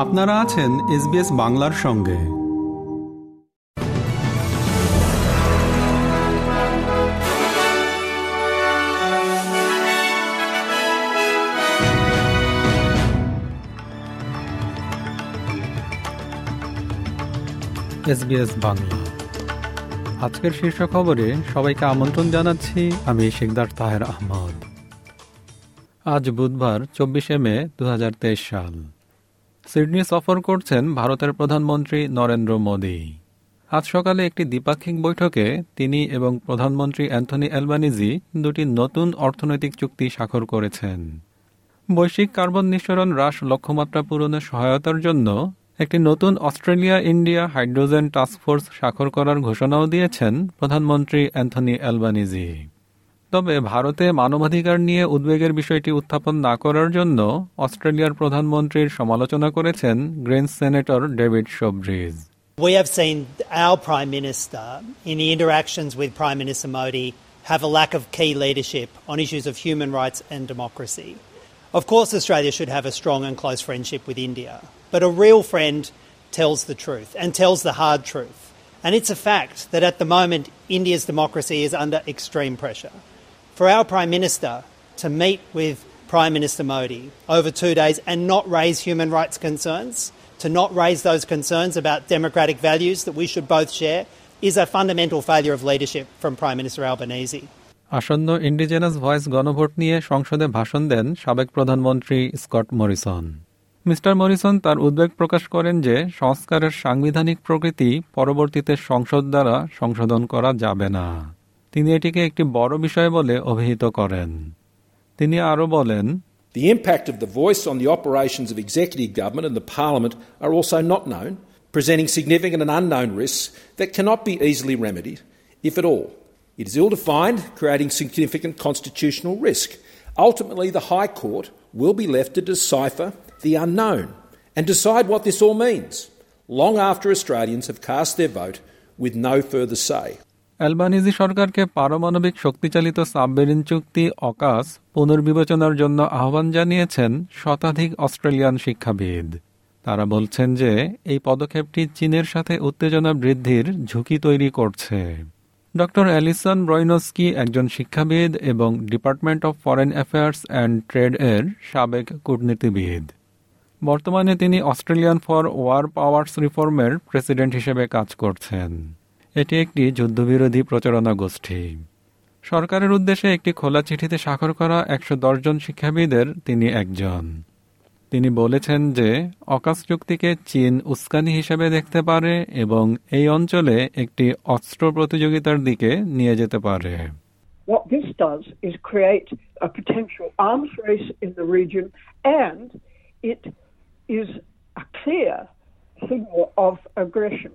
আপনারা আছেন এসবিএস বাংলার সঙ্গে। এসবিএস বাংলা। আজকের শীর্ষ খবরে সবাইকে আমন্ত্রণ জানাচ্ছি আমি শেখদার তাহের আহমদ। আজ বুধবার, চব্বিশে মে দু হাজার তেইশ সাল। সিডনি সফর করছেন ভারতের প্রধানমন্ত্রী নরেন্দ্র মোদী। আজ সকালে একটি দ্বিপাক্ষিক বৈঠকে তিনি এবং প্রধানমন্ত্রী অ্যান্থনি অ্যালবানিজি দুটি নতুন অর্থনৈতিক চুক্তি স্বাক্ষর করেছেন। বৈশ্বিক কার্বন নিঃসরণ হ্রাস লক্ষ্যমাত্রা পূরণে সহায়তার জন্য একটি নতুন অস্ট্রেলিয়া ইন্ডিয়া হাইড্রোজেন টাস্কফোর্স স্বাক্ষর করার ঘোষণাও দিয়েছেন প্রধানমন্ত্রী অ্যান্থনি অ্যালবানিজি। তবে ভারতে মানবাধিকার নিয়ে উদ্বেগের বিষয়টি উত্থাপন না করার জন্য অস্ট্রেলিয়ার প্রধানমন্ত্রীর সমালোচনা করেছেন Greens senator David Shoebridge We have seen our Prime Minister in the interactions with Prime Minister Modi have a lack of key leadership on issues of human rights and democracy. Of course, Australia should have a strong and close friendship with India, but a real friend tells the truth and tells the hard truth. And it's a fact that at the moment India's democracy is under extreme pressure for our Prime Minister to meet with Prime Minister Modi over two days and not raise human rights concerns, to not raise those concerns about democratic values that we should both share, is a fundamental failure of leadership from Prime Minister Albanese. আসন্ন indigenous voice গণভোট নিয়ে সংসদে ভাষণ দেন সাবেক প্রধানমন্ত্রী Scott Morrison mister Morrison তার উদ্বেগ প্রকাশ করেন যে সংস্কারের সাংবিধানিক প্রকৃতি পরবর্তীতে সংসদ দ্বারা সংশোধন করা যাবে না তিনি এটিকে একটি বড় বিষয় বলে অভিহিত করেন তিনি আরও বলেন The impact of the voice on the operations of executive government and the parliament are also not known, presenting significant and unknown risks that cannot be easily remedied, if at all. It is ill defined, creating significant constitutional risk. Ultimately, the High Court will be left to decipher the unknown and decide what this all means, long after Australians have cast their vote with no further say. Albanese সরকারকে পারমাণবিক শক্তিচালিত submarine চুক্তি, AUKUS, পুনর্বিবেচনার জন্য আহ্বান জানিয়েছেন শতাধিক Australian শিক্ষাবিদ। তারা বলছেন যে, এই পদক্ষেপটি চীনের সাথে উত্তেজনা বৃদ্ধির ঝুঁকি তৈরি করছে। ড. অ্যালিসন ব্রয়নস্কি একজন শিক্ষাবিদ এবং department of foreign affairs and trade এর সাবেক কূটনীতিবিদ। বর্তমানে তিনি অস্ট্রেলিয়ান ফর ওয়ার পাওয়ার্স রিফর্মের প্রেসিডেন্ট হিসেবে কাজ করছেন। এটি একটি যুদ্ধবিরোধী প্রচারণা গোষ্ঠী। সরকারের উদ্দেশ্যে একটি খোলা চিঠিতে স্বাক্ষর করা একশো জন শিক্ষাবিদের তিনি একজন। তিনি বলেছেন যে, অকাশ চুক্তিকে চীন উস্কানি হিসেবে দেখতে পারে এবং এই অঞ্চলে একটি অস্ত্র প্রতিযোগিতার দিকে নিয়ে যেতে পারে। What this does is create a potential arms race in the region, and it is a clear signal of aggression.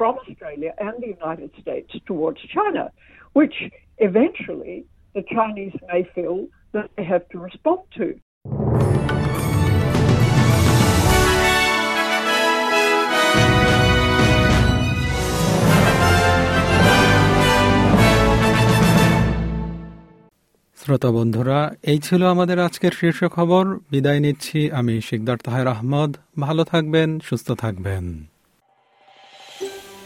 From Australia and the United States towards China, which eventually the Chinese may feel that they have to respond to. শ্রোতা বন্ধুরা এই ছিল আমাদের আজকের শীর্ষ খবর বিদায় নিচ্ছি আমি শিকদার তাহের আহমদ ভালো থাকবেন সুস্থ থাকবেন